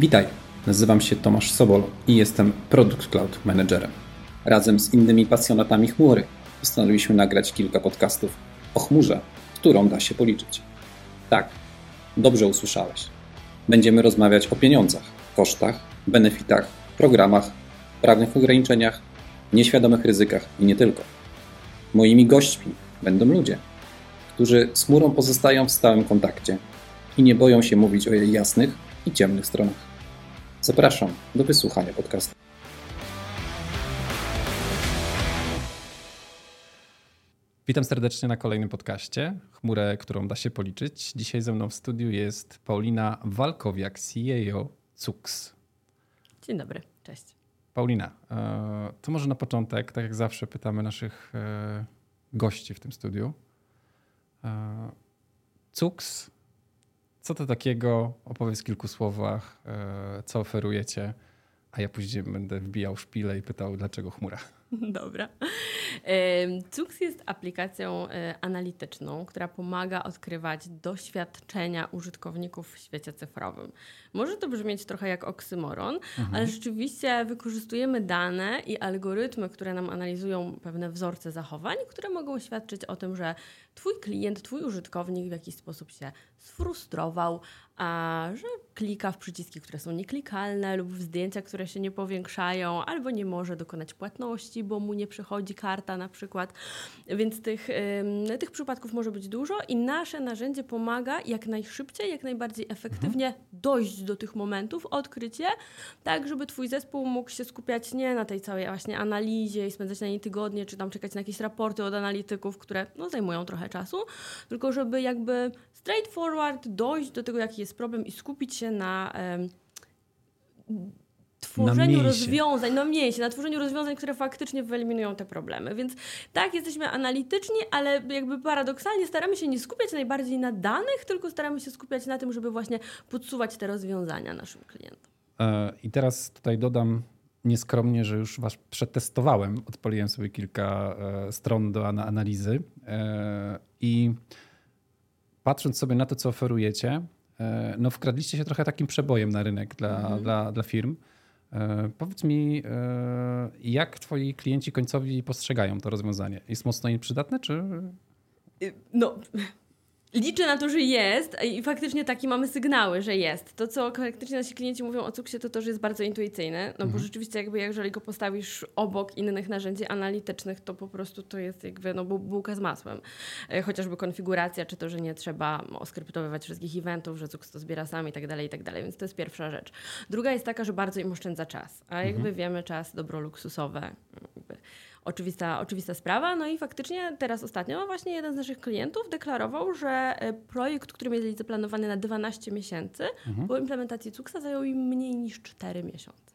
Witaj, nazywam się Tomasz Sobol i jestem Product Cloud Managerem. Razem z innymi pasjonatami chmury postanowiliśmy nagrać kilka podcastów o chmurze, którą da się policzyć. Tak, dobrze usłyszałeś. Będziemy rozmawiać o pieniądzach, kosztach, benefitach, programach, prawnych ograniczeniach, nieświadomych ryzykach i nie tylko. Moimi gośćmi będą ludzie, którzy z chmurą pozostają w stałym kontakcie i nie boją się mówić o jej jasnych i ciemnych stronach. Zapraszam do wysłuchania podcastu. Witam serdecznie na kolejnym podcaście. Chmurę, którą da się policzyć. Dzisiaj ze mną w studiu jest Paulina Walkowiak, CEO CUX. Dzień dobry, cześć. Paulina, e, to może na początek, tak jak zawsze pytamy naszych e, gości w tym studiu. E, CUX co to takiego? Opowiedz w kilku słowach, e, co oferujecie, a ja później będę wbijał szpilę i pytał, dlaczego chmura. Dobra. Cux jest aplikacją e, analityczną, która pomaga odkrywać doświadczenia użytkowników w świecie cyfrowym. Może to brzmieć trochę jak oksymoron, mhm. ale rzeczywiście wykorzystujemy dane i algorytmy, które nam analizują pewne wzorce zachowań, które mogą świadczyć o tym, że Twój klient, Twój użytkownik w jakiś sposób się sfrustrował, a że klika w przyciski, które są nieklikalne lub w zdjęcia, które się nie powiększają, albo nie może dokonać płatności, bo mu nie przychodzi karta na przykład. Więc tych, tych przypadków może być dużo i nasze narzędzie pomaga jak najszybciej, jak najbardziej efektywnie mhm. dojść do tych momentów, odkryć je, tak żeby Twój zespół mógł się skupiać nie na tej całej właśnie analizie i spędzać na niej tygodnie, czy tam czekać na jakieś raporty od analityków, które no, zajmują trochę czasu, tylko żeby jakby straightforward dojść do tego, jaki jest problem i skupić się na tworzeniu rozwiązań, na mięsie, na tworzeniu rozwiązań, które faktycznie wyeliminują te problemy. Więc tak, jesteśmy analityczni, ale jakby paradoksalnie staramy się nie skupiać najbardziej na danych, tylko staramy się skupiać na tym, żeby właśnie podsuwać te rozwiązania naszym klientom. E, I teraz tutaj dodam nieskromnie, że już was przetestowałem, odpaliłem sobie kilka e, stron do analizy e, i patrząc sobie na to, co oferujecie, e, no wkradliście się trochę takim przebojem na rynek dla, mhm. dla, dla firm. E, powiedz mi, e, jak twoi klienci końcowi postrzegają to rozwiązanie? Jest mocno im przydatne, czy... Y, no, liczę na to, że jest i faktycznie takie mamy sygnały, że jest. To, co faktycznie nasi klienci mówią o cuksie, to to, że jest bardzo intuicyjny, no bo mhm. rzeczywiście jakby jeżeli go postawisz obok innych narzędzi analitycznych, to po prostu to jest jakby no, bułka z masłem. E, chociażby konfiguracja, czy to, że nie trzeba oskryptowywać wszystkich eventów, że cuks to zbiera sam i tak dalej, i tak dalej, więc to jest pierwsza rzecz. Druga jest taka, że bardzo im oszczędza czas, a jakby mhm. wiemy, czas dobro luksusowe, jakby oczywista, oczywista sprawa. No i faktycznie teraz ostatnio właśnie jeden z naszych klientów deklarował, że e, projekt, który mieli zaplanowany na 12 miesięcy, mhm. po implementacji Cuxa zajął im mniej niż 4 miesiące.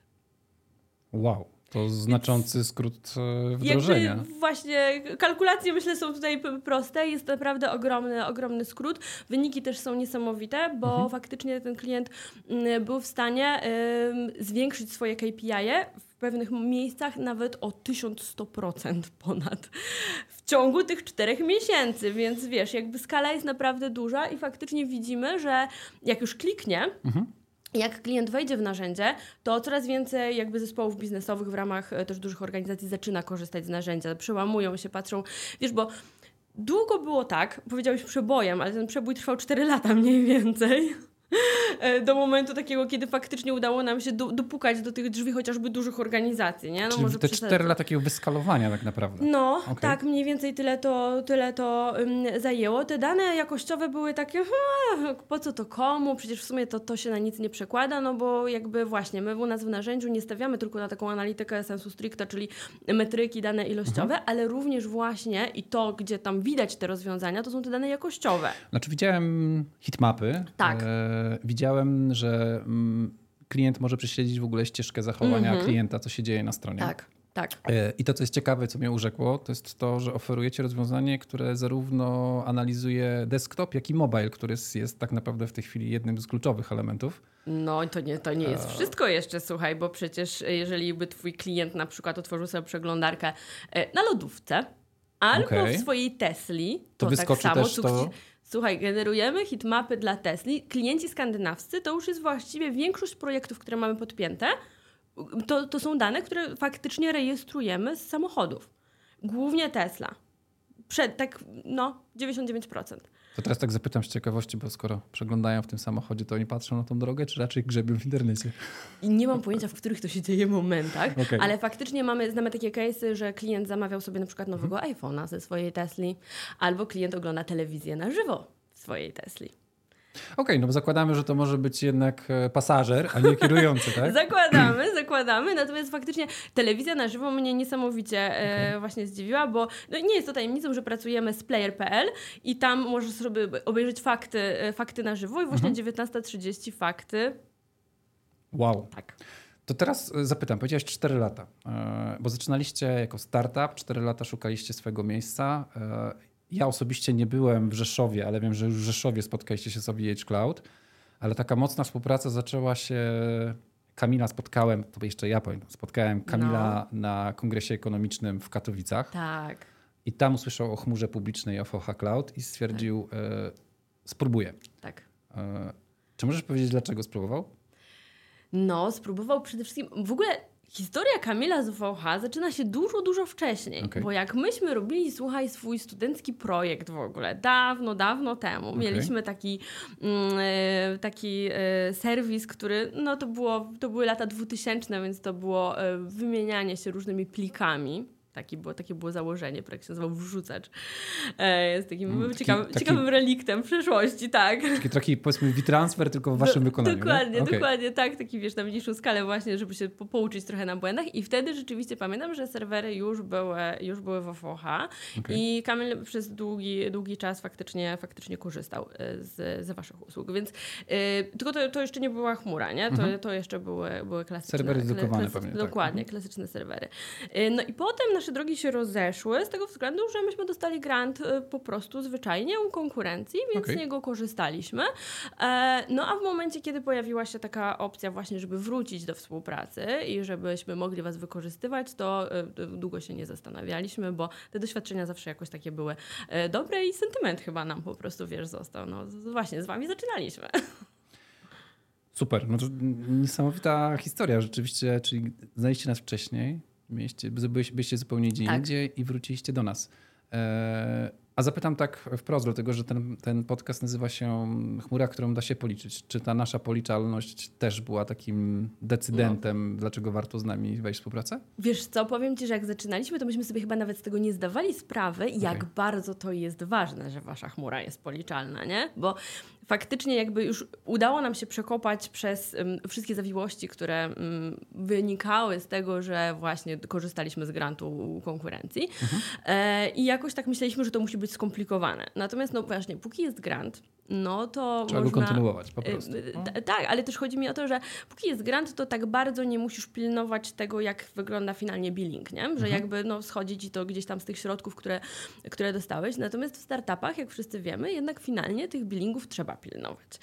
Wow. To znaczący skrót e, wdrożenia. Jakby właśnie kalkulacje myślę są tutaj proste. Jest naprawdę ogromny, ogromny skrót. Wyniki też są niesamowite, bo mhm. faktycznie ten klient mm, był w stanie zwiększyć swoje KPI pewnych miejscach nawet o 1100% ponad w ciągu tych czterech miesięcy. Więc wiesz, jakby skala jest naprawdę duża i faktycznie widzimy, że jak już kliknie, mhm jak klient wejdzie w narzędzie, to coraz więcej jakby zespołów biznesowych w ramach e, też dużych organizacji zaczyna korzystać z narzędzia, przełamują się, patrzą, wiesz, bo długo było tak, powiedziałeś przebojem, ale ten przebój trwał 4 lata mniej więcej. E, do momentu takiego, kiedy faktycznie udało nam się do, dopukać do tych drzwi chociażby dużych organizacji. Nie? No Czyli może te cztery lata takiego wyskalowania tak naprawdę. No, okay. tak, mniej więcej tyle to, tyle to um, zajęło. Te dane jakościowe były takie, hmm, po co to komu? Przecież w sumie to, to się na nic nie przekłada, no bo jakby właśnie my u nas w narzędziu nie stawiamy tylko na taką analitykę sensu stricta, czyli metryki, dane ilościowe, mhm. ale również właśnie i to, gdzie tam widać te rozwiązania, to są te dane jakościowe. Znaczy widziałem hitmapy. Tak. E widziałem, że mm, klient może prześledzić w ogóle ścieżkę zachowania mm -hmm. klienta, co się dzieje na stronie. Tak. Tak. E, I to, co jest ciekawe, co mnie urzekło, to jest to, że oferujecie rozwiązanie, które zarówno analizuje desktop, jak i mobile, który jest, jest tak naprawdę w tej chwili jednym z kluczowych elementów. No to nie, to nie jest e, wszystko jeszcze, słuchaj, bo przecież jeżeli by twój klient na przykład otworzył sobie przeglądarkę e, na lodówce, albo okay. w swojej Tesli, to, to tak wyskoczy tak samo, to Słuchaj, generujemy hitmapy dla Tesli. Klienci skandynawscy to już jest właściwie większość projektów, które mamy podpięte. To, to są dane, które faktycznie rejestrujemy z samochodów. Głównie Tesla. Przed, tak, no, 99%. To teraz tak zapytam z ciekawości, bo skoro przeglądają w tym samochodzie, to oni patrzą na tą drogę, czy raczej grzebią w internecie? I nie mam pojęcia, w których to się dzieje momentach, okay. ale faktycznie mamy, znamy takie case'y, że klient zamawiał sobie na przykład nowego hmm. iPhone'a ze swojej Tesli, albo klient ogląda telewizję na żywo w swojej Tesli. Okej, okay, no bo zakładamy, że to może być jednak e, pasażer, a nie kierujący, tak? zakładamy, zakładamy. Natomiast faktycznie telewizja na żywo mnie niesamowicie e, okay. właśnie zdziwiła, bo no nie jest to tajemnicą, że pracujemy z player.pl i tam możesz sobie obejrzeć fakty, e, fakty na żywo i właśnie mhm. 19.30 fakty. Wow. Tak. To teraz zapytam, powiedziałeś 4 lata, bo zaczynaliście jako startup, 4 lata szukaliście swojego miejsca. Ja osobiście nie byłem w Rzeszowie, ale wiem, że już w Rzeszowie spotkaliście się z OVH Cloud, ale taka mocna współpraca zaczęła się. Kamila spotkałem, to jeszcze ja powiem, spotkałem Kamila no. na kongresie ekonomicznym w Katowicach. Tak. I tam usłyszał o chmurze publicznej OVH Cloud i stwierdził, tak. e, spróbuję. Tak. E, czy możesz powiedzieć, dlaczego spróbował? No, spróbował przede wszystkim. W ogóle Historia Kamila z WH zaczyna się dużo, dużo wcześniej, okay. bo jak myśmy robili, słuchaj, swój studencki projekt w ogóle, dawno, dawno temu, okay. mieliśmy taki, mm, e, taki e, serwis, który, no to było, to były lata 2000, więc to było e, wymienianie się różnymi plikami Taki było, takie było założenie, projekt się nazywał Wrzucacz. E, jest takim mm, taki, ciekawym, taki, ciekawym reliktem przeszłości, tak. Taki, taki powiedzmy transfer tylko w waszym wykonaniu. Dokładnie, okay. dokładnie, tak. Taki wiesz, na mniejszą skalę właśnie, żeby się po, pouczyć trochę na błędach i wtedy rzeczywiście pamiętam, że serwery już były, już były w OVH okay. i Kamil przez długi, długi czas faktycznie, faktycznie korzystał e, z, z waszych usług, więc y, tylko to, to jeszcze nie była chmura, nie? To, mhm. to jeszcze były, były klasyczne. Serwery dedykowane pewnie. Tak. Dokładnie, tak. klasyczne serwery. No i potem nasze drogi się rozeszły z tego względu, że myśmy dostali grant y, po prostu zwyczajnie u konkurencji, więc okay. z niego korzystaliśmy. E, no a w momencie, kiedy pojawiła się taka opcja właśnie, żeby wrócić do współpracy i żebyśmy mogli Was wykorzystywać, to y, długo się nie zastanawialiśmy, bo te doświadczenia zawsze jakoś takie były e, dobre i sentyment chyba nam po prostu, wiesz, został. No właśnie, z Wami zaczynaliśmy. Super, no to niesamowita historia rzeczywiście, czyli znaliście nas wcześniej, Mieliście, byliście zupełnie gdzie tak. indziej i wróciliście do nas. E, a zapytam tak wprost, dlatego że ten, ten podcast nazywa się Chmura, którą da się policzyć. Czy ta nasza policzalność też była takim decydentem, no. dlaczego warto z nami wejść w współpracę? Wiesz co, powiem Ci, że jak zaczynaliśmy, to myśmy sobie chyba nawet z tego nie zdawali sprawy, okay. jak bardzo to jest ważne, że Wasza chmura jest policzalna, nie? Bo faktycznie jakby już udało nam się przekopać przez um, wszystkie zawiłości, które um, wynikały z tego, że właśnie korzystaliśmy z grantu konkurencji. Mhm. E, I jakoś tak myśleliśmy, że to musi być skomplikowane. Natomiast no właśnie, póki jest grant, no to Trzeba można... go kontynuować po prostu. No. Tak, ale też chodzi mi o to, że póki jest grant, to tak bardzo nie musisz pilnować tego, jak wygląda finalnie billing, nie? Że mhm. jakby no, schodzi ci to gdzieś tam z tych środków, które, które dostałeś. Natomiast w startupach, jak wszyscy wiemy, jednak finalnie tych billingów trzeba pilnować.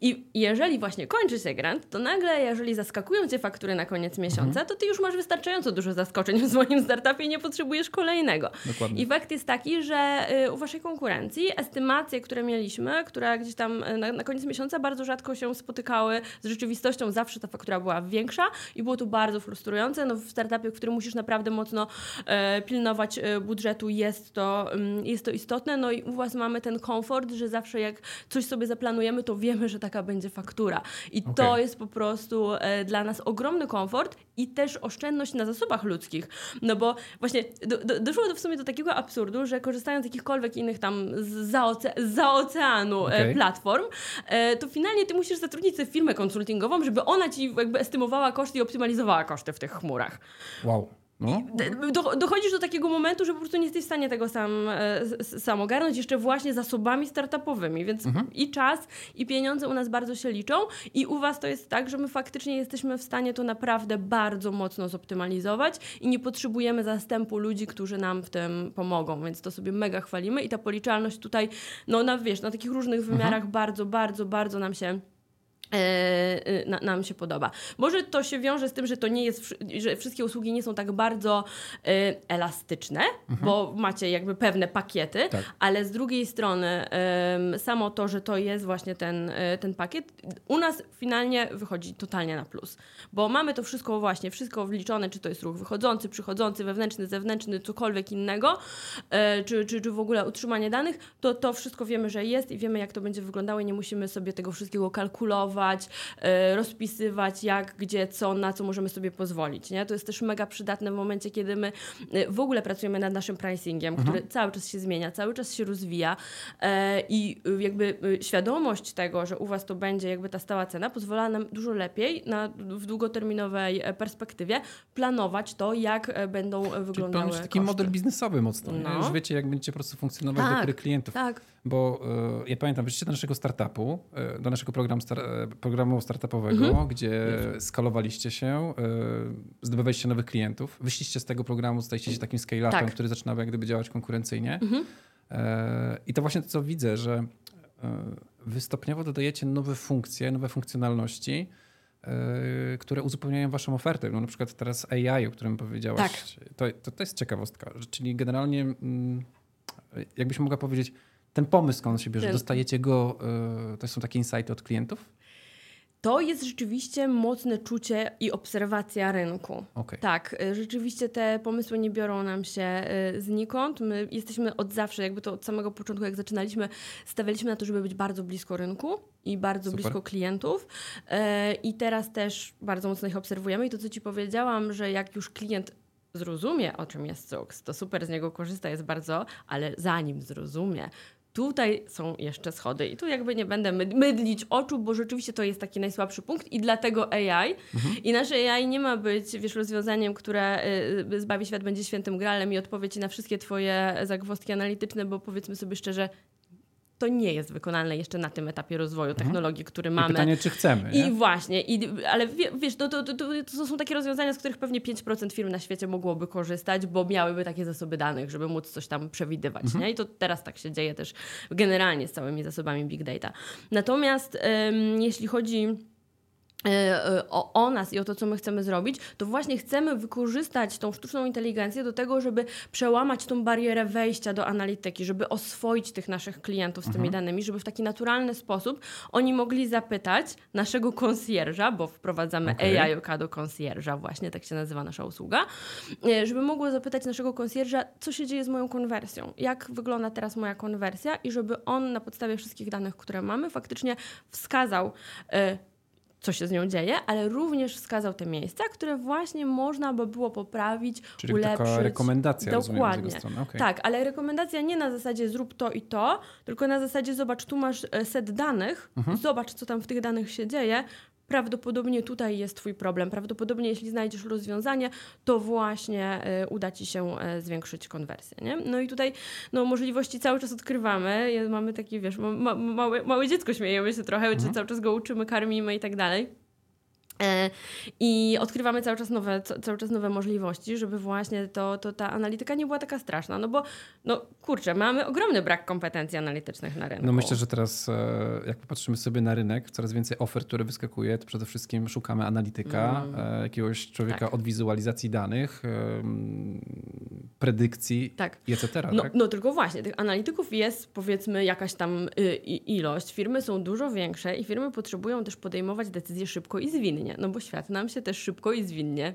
I jeżeli właśnie kończy się grant, to nagle, jeżeli zaskakują cię faktury na koniec miesiąca, mhm. to ty już masz wystarczająco dużo zaskoczeń w swoim startupie i nie potrzebujesz kolejnego. Dokładnie. I fakt jest taki, że y, u waszej konkurencji estymacje, które mieliśmy, które gdzieś tam y, na, na koniec miesiąca bardzo rzadko się spotykały z rzeczywistością. Zawsze ta faktura była większa i było to bardzo frustrujące. No, w startupie, w którym musisz naprawdę mocno e, pilnować e, budżetu, jest to, mm, jest to istotne. No i u Was mamy ten komfort, że zawsze jak coś sobie zaplanujemy, to wiemy, że taka będzie faktura. I okay. to jest po prostu e, dla nas ogromny komfort i też oszczędność na zasobach ludzkich. No bo właśnie do, do, doszło do w sumie do takiego absurdu, że korzystając z jakichkolwiek innych tam za, oce za oceanu okay. platform, to finalnie ty musisz zatrudnić sobie firmę konsultingową, żeby ona ci jakby estymowała koszty i optymalizowała koszty w tych chmurach. Wow. No. dochodzisz do takiego momentu, że po prostu nie jesteś w stanie tego sam, e, sam ogarnąć, jeszcze właśnie zasobami startupowymi, więc mhm. i czas, i pieniądze u nas bardzo się liczą i u Was to jest tak, że my faktycznie jesteśmy w stanie to naprawdę bardzo mocno zoptymalizować i nie potrzebujemy zastępu ludzi, którzy nam w tym pomogą, więc to sobie mega chwalimy i ta policzalność tutaj, no na, wiesz, na takich różnych wymiarach mhm. bardzo, bardzo, bardzo nam się E, nam się podoba. Może to się wiąże z tym, że to nie jest, że wszystkie usługi nie są tak bardzo e, elastyczne, mhm. bo macie jakby pewne pakiety, tak. ale z drugiej strony samo to, że to jest właśnie ten, e, ten pakiet, u nas finalnie wychodzi totalnie na plus, bo mamy to wszystko właśnie, wszystko wliczone, czy to jest ruch wychodzący, przychodzący, wewnętrzny, zewnętrzny, cokolwiek innego, czy, czy, czy w ogóle utrzymanie danych, to to wszystko wiemy, że jest i wiemy, jak to będzie wyglądało i nie musimy sobie tego wszystkiego kalkulować, E, rozpisywać jak, gdzie, co, na co możemy sobie pozwolić. Nie? To jest też mega przydatne w momencie, kiedy my e, w ogóle pracujemy nad naszym pricingiem, mhm. który cały czas się zmienia, cały czas się rozwija e, i jakby świadomość tego, że u Was to będzie jakby ta stała cena, pozwala nam dużo lepiej na, w długoterminowej perspektywie planować to, jak będą wyglądały Czyli taki koszty. model biznesowy mocno. No. Już wiecie, jak będziecie po prostu funkcjonować tak, do klientów. Tak. Bo y, ja pamiętam, wyszliście do naszego startupu, y, do naszego programu, star programu startupowego, mhm. gdzie skalowaliście się, zdobywaliście nowych klientów, wyszliście z tego programu, staliście się takim scale-upem, tak. który zaczynał jak gdyby działać konkurencyjnie. Mhm. I to właśnie to, co widzę, że wy stopniowo dodajecie nowe funkcje, nowe funkcjonalności, które uzupełniają waszą ofertę. No, na przykład teraz AI, o którym powiedziałaś. Tak. To, to, to jest ciekawostka. Czyli generalnie, mm, jakbyś mogła powiedzieć, ten pomysł, skąd się bierze? Dostajecie go, y, to są takie insighty od klientów? To jest rzeczywiście mocne czucie i obserwacja rynku. Okay. Tak, y, rzeczywiście te pomysły nie biorą nam się y, znikąd. My jesteśmy od zawsze, jakby to od samego początku, jak zaczynaliśmy, stawialiśmy na to, żeby być bardzo blisko rynku i bardzo Super. blisko klientów. I teraz też bardzo mocno ich obserwujemy. I to, co Ci powiedziałam, że jak już klient zrozumie, o czym jest CUX, to super z niego korzysta, jest bardzo, ale zanim zrozumie, Tutaj są jeszcze schody i tu jakby nie będę mydlić oczu, bo rzeczywiście to jest taki najsłabszy punkt i dlatego AI. Mhm. I nasze AI nie ma być, wiesz, rozwiązaniem, które y, zbawi świat, będzie świętym gralem i odpowiedzi na wszystkie twoje zagwozdki analityczne, bo powiedzmy sobie szczerze, to nie jest wykonalne jeszcze na tym etapie rozwoju mhm. technologii, który mamy. I pytanie, czy chcemy. I nie? właśnie, i, ale wiesz, to, to, to, to, są takie rozwiązania, z których pewnie 5% firm na świecie mogłoby korzystać, bo miałyby takie zasoby danych, żeby móc coś tam przewidywać. Mhm. Nie? I to teraz tak się dzieje też generalnie z całymi zasobami big data. Natomiast ym, jeśli chodzi o, o, nas i o to, co my chcemy zrobić, to właśnie chcemy wykorzystać tą sztuczną inteligencję do tego, żeby przełamać tą barierę wejścia do analityki, żeby oswoić tych naszych klientów z tymi mhm. danymi, żeby w taki naturalny sposób oni mogli zapytać naszego konsjerża, bo wprowadzamy okay. AI do konsjerża, właśnie tak się nazywa nasza usługa, e, żeby mogło zapytać naszego konsjerża, co się dzieje z moją konwersją, jak wygląda teraz moja konwersja i żeby on na podstawie wszystkich danych, które mamy, faktycznie wskazał, co się z nią dzieje, ale również wskazał te miejsca, które właśnie można by było poprawić, Czyli ulepszyć. taka rekomendacja Dokładnie. Okay. Tak, ale rekomendacja nie na zasadzie zrób to i to, tylko na zasadzie zobacz, tu masz e, set danych, mhm. zobacz, co tam w tych danych się dzieje, prawdopodobnie tutaj jest Twój problem. Prawdopodobnie, jeśli znajdziesz rozwiązanie, to właśnie y, uda Ci się y, zwiększyć konwersję. Nie? No i tutaj no, możliwości cały czas odkrywamy. Mamy takie, wiesz, ma, małe, małe dziecko, śmiejemy się trochę, mhm. cały czas go uczymy, karmimy i tak dalej. E, I odkrywamy cały czas nowe, cały czas nowe możliwości, żeby właśnie to, to ta analityka nie była taka straszna. No bo, no kurczę, mamy ogromny brak kompetencji analitycznych na rynku. No myślę, że teraz, e, jak popatrzymy sobie na rynek, coraz więcej ofert, które wyskakuje, to przede wszystkim szukamy analityka, mm. jakiegoś człowieka tak. od wizualizacji danych, predykcji tak. i etc. No, tak? no tylko właśnie, tych analityków jest powiedzmy jakaś tam y, ilość. Firmy są dużo większe i firmy potrzebują też podejmować decyzje szybko i zwinnie no bo świat nam się też szybko i zwinnie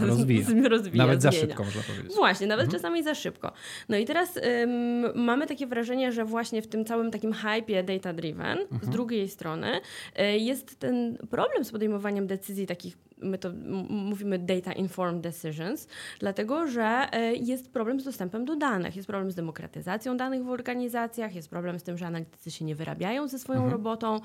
rozwija. Rozwija nawet zmienia. za szybko, można powiedzieć. Właśnie, nawet mhm. czasami za szybko. No i teraz ym, mamy takie wrażenie, że właśnie w tym całym takim hypie data-driven, mhm. z drugiej strony y, jest ten problem z podejmowaniem decyzji takich my to mówimy data informed decisions, dlatego że e, jest problem z dostępem do danych, jest problem z demokratyzacją danych w organizacjach, jest problem z tym, że analitycy się nie wyrabiają ze swoją mhm. robotą,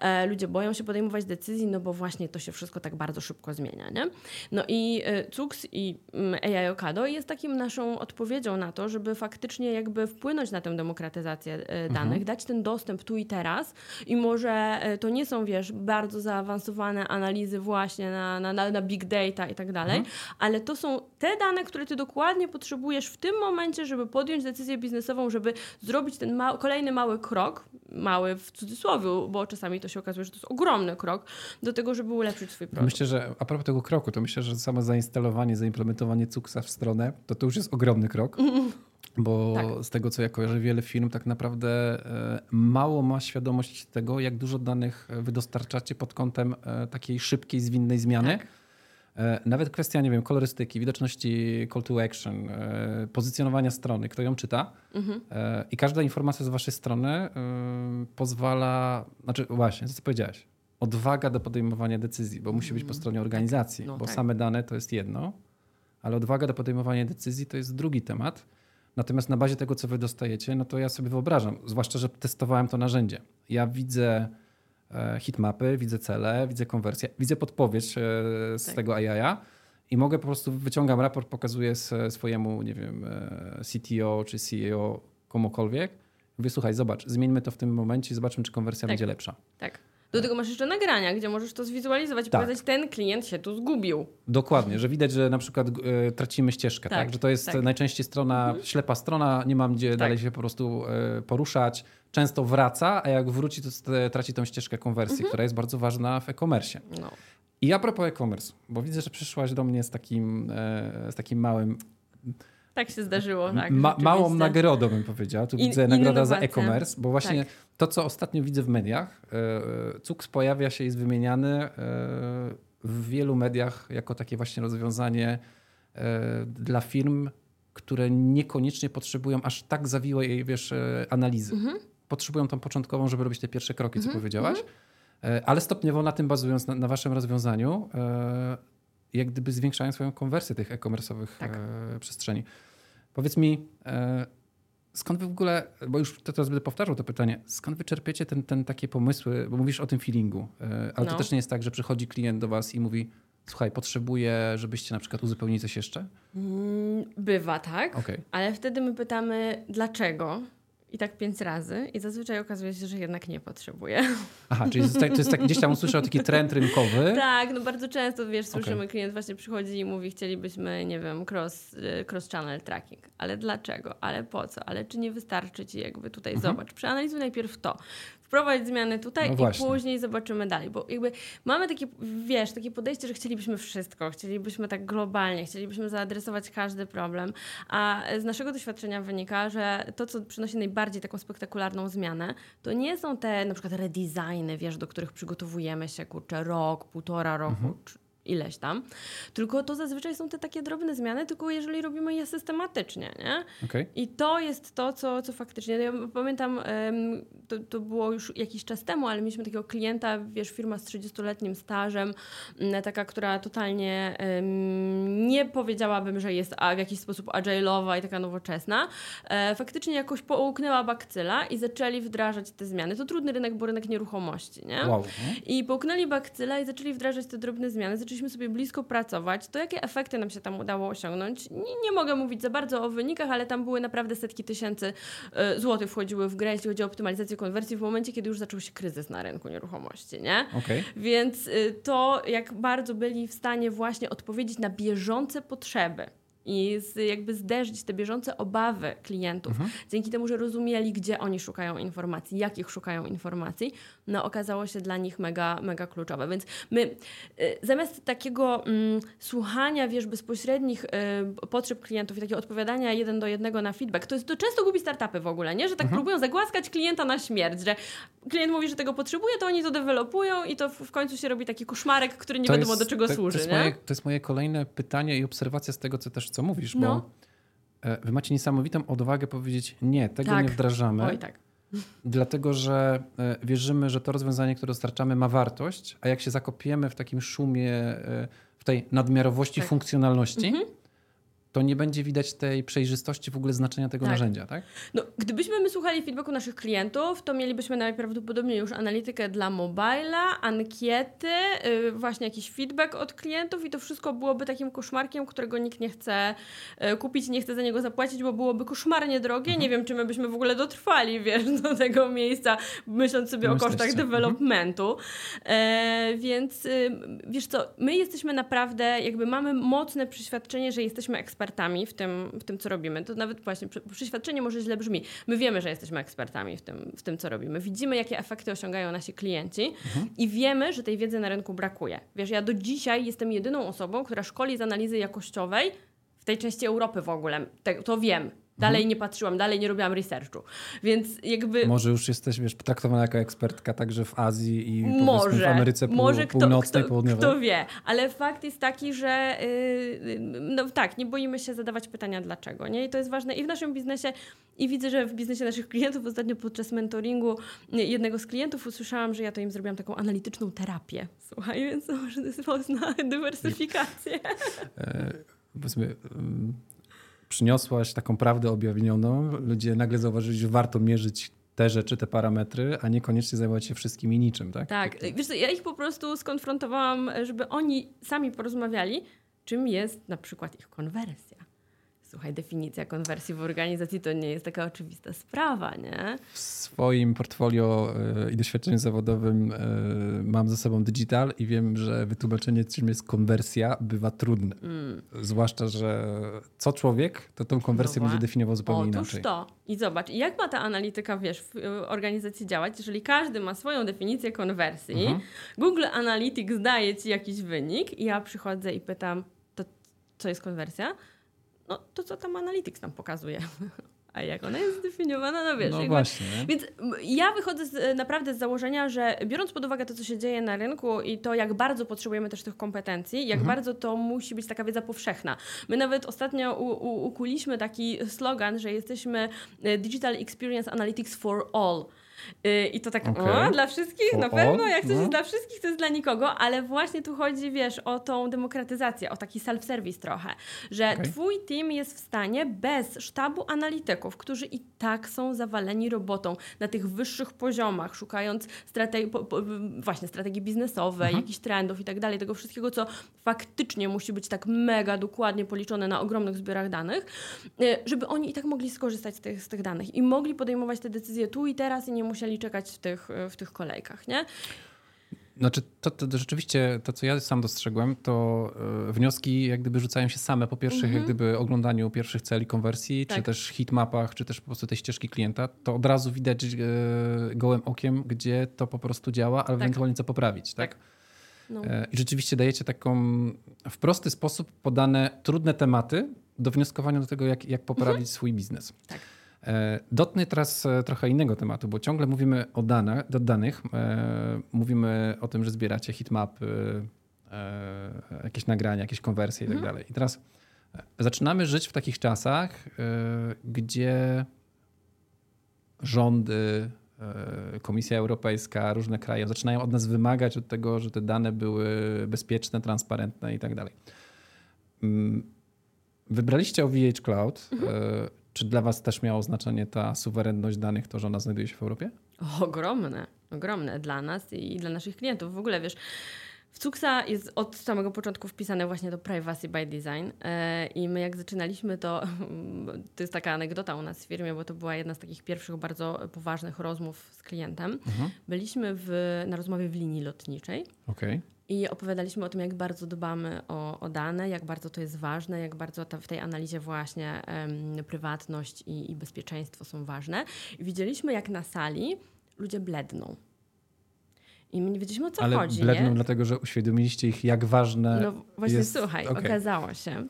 e, ludzie boją się podejmować decyzji, no bo właśnie to się wszystko tak bardzo szybko zmienia. Nie? No i e, CUX i AI Okado jest takim naszą odpowiedzią na to, żeby faktycznie jakby wpłynąć na tę demokratyzację mhm. danych, mhm. dać ten dostęp tu i teraz i może to nie są, wiesz, bardzo zaawansowane analizy właśnie na na, na, na big data i tak dalej, mhm. ale to są te dane, które ty dokładnie potrzebujesz w tym momencie, żeby podjąć decyzję biznesową, żeby zrobić ten ma kolejny mały krok, mały w cudzysłowie, bo czasami to się okazuje, że to jest ogromny krok do tego, żeby ulepszyć swój produkt. Myślę, że a propos tego kroku, to myślę, że samo zainstalowanie, zaimplementowanie Cuksa w stronę, to to już jest ogromny krok. Bo tak. z tego, co ja kojarzę, wiele firm tak naprawdę e, mało ma świadomość tego, jak dużo danych wy dostarczacie pod kątem e, takiej szybkiej, zwinnej zmiany. Tak. E, nawet kwestia, nie wiem, kolorystyki, widoczności call to action, pozycjonowania strony, kto ją czyta. Mhm. I każda informacja z waszej strony pozwala, znaczy właśnie, co powiedziałeś, odwaga do podejmowania decyzji, bo musi być po mhm. stronie organizacji, tak. no, bo tak. same dane to jest jedno, ale odwaga do podejmowania decyzji to jest drugi temat. Natomiast na bazie tego, co wy dostajecie, no to ja sobie wyobrażam, zwłaszcza, że testowałem to narzędzie. Ja widzę e, hitmapy, widzę cele, widzę konwersję, widzę podpowiedź e, z tak. tego AI i mogę po prostu, wyciągam raport, pokazuję swojemu, nie wiem, e, CTO czy CEO, komukolwiek. Mówię, słuchaj, zobacz, zmieńmy to w tym momencie i zobaczmy, czy konwersja tak. będzie lepsza. Tak. Do tego masz jeszcze nagrania, gdzie możesz to zwizualizować i tak. pokazać, ten klient się tu zgubił. Dokładnie, że widać, że na przykład y, tracimy ścieżkę, tak. tak? Że to jest tak. najczęściej strona, mhm. ślepa strona, nie mam gdzie tak. dalej się po prostu y, poruszać. Często wraca, a jak wróci, to traci tą ścieżkę konwersji, mhm. która jest bardzo ważna w e-commerce. No. I a propos e-commerce, bo widzę, że przyszłaś do mnie z takim, y, z takim małym tak się zdarzyło. Tak, Ma, małą nagrodą bym powiedział. Tu I, widzę nagroda za e-commerce, bo właśnie tak. to, co ostatnio widzę w mediach, e, CUKS pojawia się i jest wymieniany e, w wielu mediach jako takie właśnie rozwiązanie e, dla firm, które niekoniecznie potrzebują aż tak zawiłej wiesz, analizy. Mhm. Potrzebują tą początkową, żeby robić te pierwsze kroki, mhm. co powiedziałaś. Mhm. Ale stopniowo na tym bazując, na, na waszym rozwiązaniu, jak gdyby zwiększają swoją konwersję tych e-commerce'owych tak. przestrzeni. Powiedz mi, e, skąd wy w ogóle, bo już teraz będę powtarzał to pytanie, skąd wy czerpiecie ten, ten takie pomysły, bo mówisz o tym feelingu, e, ale no. to też nie jest tak, że przychodzi klient do was i mówi, słuchaj, potrzebuję, żebyście na przykład uzupełnili coś jeszcze? Mm, bywa tak, okay. ale wtedy my pytamy dlaczego i tak pięć razy i zazwyczaj okazuje się, że jednak nie potrzebuje. Aha, czyli to jest tak, gdzieś tam usłyszał taki trend rynkowy. tak, no bardzo często, wiesz, słyszymy, okay. klient właśnie przychodzi i mówi, chcielibyśmy, nie wiem, cross, y, cross channel tracking. Ale dlaczego? Ale po co? Ale czy nie wystarczy ci jakby tutaj, mhm. zobacz, przeanalizuj najpierw to wprowadź zmiany tutaj no i później zobaczymy dalej. Bo jakby mamy takie, wiesz, takie podejście, że chcielibyśmy wszystko, chcielibyśmy tak globalnie, chcielibyśmy zaadresować każdy problem, a z naszego doświadczenia wynika, że to, co przynosi najbardziej taką spektakularną zmianę, to nie są te na przykład redesigny, wiesz, do których przygotowujemy się, kurczę, rok, półtora roku, mhm ileś tam. Tylko to zazwyczaj są te takie drobne zmiany, tylko jeżeli robimy je systematycznie, nie? Okay. I to jest to, co, co faktycznie... Ja pamiętam, to, to było już jakiś czas temu, ale mieliśmy takiego klienta, wiesz, firma z 30-letnim stażem, taka, która totalnie nie powiedziałabym, że jest w jakiś sposób agile'owa i taka nowoczesna. E, faktycznie jakoś połknęła bakcyla i zaczęli wdrażać te zmiany. To trudny rynek, bo rynek nieruchomości, nie? Wow. I połknęli bakcyla i zaczęli wdrażać te drobne zmiany. Zaczęli zaczęliśmy sobie blisko pracować, to jakie efekty nam się tam udało osiągnąć? Nie, nie mogę mówić za bardzo o wynikach, ale tam były naprawdę setki tysięcy y, złotych wchodziły w grę, jeśli chodzi o optymalizację konwersji w momencie, kiedy już zaczął się kryzys na rynku nieruchomości, nie? Okay. Więc y, to, jak bardzo byli w stanie właśnie odpowiedzieć na bieżące potrzeby i z, jakby zderzyć te bieżące obawy klientów, mhm. dzięki temu, że rozumieli, gdzie oni szukają informacji, jakich szukają informacji, no okazało się dla nich mega, mega kluczowe. Więc my y, zamiast takiego mm, słuchania, wiesz, bezpośrednich y, potrzeb klientów i takiego odpowiadania jeden do jednego na feedback, to, jest, to często gubi startupy w ogóle, nie? Że tak mhm. próbują zagłaskać klienta na śmierć, że klient mówi, że tego potrzebuje, to oni to dewelopują i to w, w końcu się robi taki koszmarek, który nie to wiadomo jest, do czego to, służy. To jest, moje, to jest moje kolejne pytanie i obserwacja z tego, co też co mówisz, no. bo e, wy macie niesamowitą odwagę powiedzieć nie, tego tak. nie wdrażamy. Oj, tak. Dlatego, że e, wierzymy, że to rozwiązanie, które dostarczamy, ma wartość, a jak się zakopiemy w takim szumie, e, w tej nadmiarowości tak. funkcjonalności, mhm. To nie będzie widać tej przejrzystości w ogóle znaczenia tego tak. narzędzia, tak? No, gdybyśmy my słuchali feedbacku naszych klientów, to mielibyśmy najprawdopodobniej już analitykę dla mobila, ankiety, yy, właśnie jakiś feedback od klientów i to wszystko byłoby takim koszmarkiem, którego nikt nie chce yy, kupić, nie chce za niego zapłacić, bo byłoby koszmarnie drogie. Mhm. Nie wiem, czy my byśmy w ogóle dotrwali, wiesz, do tego miejsca, myśląc sobie no, o kosztach mhm. developmentu. Yy, więc y, wiesz co, my jesteśmy naprawdę, jakby mamy mocne przeświadczenie, że jesteśmy ekspertami w tym, w tym co robimy. To nawet właśnie przeświadczenie może źle brzmi. My wiemy, że jesteśmy ekspertami w tym, w tym co robimy. Widzimy, jakie efekty osiągają nasi klienci mhm. i wiemy, że tej wiedzy na rynku brakuje. Wiesz, ja do dzisiaj jestem jedyną osobą, która szkoli z analizy jakościowej w tej części Europy w ogóle. to wiem. Dalej mhm. nie patrzyłam, dalej nie robiłam researchu. Więc jakby... Może już jesteś, wiesz, potraktowana jako ekspertka także w Azji i może, w Ameryce może kto, Północnej, kto, Południowej? Kto wie, ale fakt jest taki, że yy, no tak, nie boimy się zadawać pytania dlaczego, nie? I to jest ważne i w naszym biznesie i widzę, że w biznesie naszych klientów ostatnio podczas mentoringu jednego z klientów usłyszałam, że ja to im zrobiłam taką analityczną terapię. Słuchaj, więc może to jest mocna dywersyfikację. E, powiedzmy przyniosłaś taką prawdę objawnioną, ludzie nagle zauważyli, że warto mierzyć te rzeczy, te parametry, a niekoniecznie zajmować się wszystkim i niczym, tak? Tak. Wiesz co, ja ich po prostu skonfrontowałam, żeby oni sami porozmawiali, czym jest na przykład ich konwersja. Słuchaj, definicja konwersji w organizacji to nie jest taka oczywista sprawa, nie? W swoim portfolio e, i doświadczeniu zawodowym e, mam ze sobą digital i wiem, że wytłumaczenie, czym jest konwersja, bywa trudne. Mm. Zwłaszcza, że co człowiek, to tą konwersję no będzie definiował zupełnie Otóż inaczej. to. I zobacz, jak ma ta analityka, wiesz, w organizacji działać, jeżeli każdy ma swoją definicję konwersji, mhm. Google Analytics daje ci jakiś wynik i ja przychodzę i pytam, to co jest konwersja? No to co tam Analytics nam pokazuje. A jak ona jest zdefiniowana, no wiesz. No właśnie. Więc ja wychodzę z, naprawdę z założenia, że biorąc pod uwagę to, co się dzieje na rynku i to, jak bardzo potrzebujemy też tych kompetencji, jak mhm. bardzo to musi być taka wiedza powszechna. My nawet ostatnio u, u, ukuliśmy taki slogan, że jesteśmy e, Digital Experience Analytics for All. Y, I to tak, okay. o, dla wszystkich, na pewno, jak coś no. jest dla wszystkich, to jest dla nikogo, ale właśnie tu chodzi, wiesz, o tą demokratyzację, o taki self-service trochę, że okay. twój team jest w stanie bez sztabu analityków, którzy i tak są zawaleni robotą na tych wyższych poziomach, szukając strategii, właśnie strategii biznesowej, mhm. jakichś trendów i tak dalej, tego wszystkiego, co faktycznie musi być tak mega dokładnie policzone na ogromnych zbiorach danych, y, żeby oni i tak mogli skorzystać z tych, z tych danych i mogli podejmować te decyzje tu i teraz i nie musieli czekać w tych, w tych kolejkach, nie? Znaczy, to, to, rzeczywiście to, co ja sam dostrzegłem, to y, wnioski jak gdyby rzucają się same po pierwszych jak gdyby oglądaniu pierwszych celi konwersji, tak. czy też hitmapach, czy też po prostu tej ścieżki klienta. To od razu widać y, gołym okiem, gdzie to po prostu działa, ale tak. ewentualnie co poprawić, tak? tak. No. I rzeczywiście dajecie taką w prosty sposób podane trudne tematy do wnioskowania do tego, jak, jak poprawić -hmm. swój biznes. Tak. E, Dotnę teraz e, trochę innego tematu, bo ciągle mówimy o dane, do danych. E, mówimy o tym, że zbieracie hitmapy, jakieś nagrania, jakieś konwersje itd. Tak mhm. I teraz zaczynamy żyć w takich czasach, gdzie rządy, Komisja Europejska, różne kraje zaczynają od nas wymagać od tego, że te dane były bezpieczne, transparentne itd. Tak mm, wybraliście OVH Cloud. Mhm. Czy dla Was też miało znaczenie ta suwerenność danych, to, że ona znajduje się w Europie? Ogromne, ogromne dla nas i dla naszych klientów. W ogóle wiesz, w Cuxa jest od samego początku wpisane właśnie do privacy by design e, i my jak zaczynaliśmy to, to jest taka anegdota u nas w firmie, bo to była jedna z takich pierwszych bardzo poważnych rozmów z klientem. Mhm. Byliśmy w, na rozmowie w linii lotniczej. Okay. I opowiadaliśmy o tym, jak bardzo dbamy o, o dane, jak bardzo to jest ważne, jak bardzo ta, w tej analizie właśnie um, prywatność i, i bezpieczeństwo są ważne. I widzieliśmy, jak na sali ludzie bledną. I my nie wiedzieliśmy o co Ale chodzi. Bledną nie? dlatego, że uświadomiliście ich, jak ważne. No właśnie, jest... słuchaj, okay. okazało się,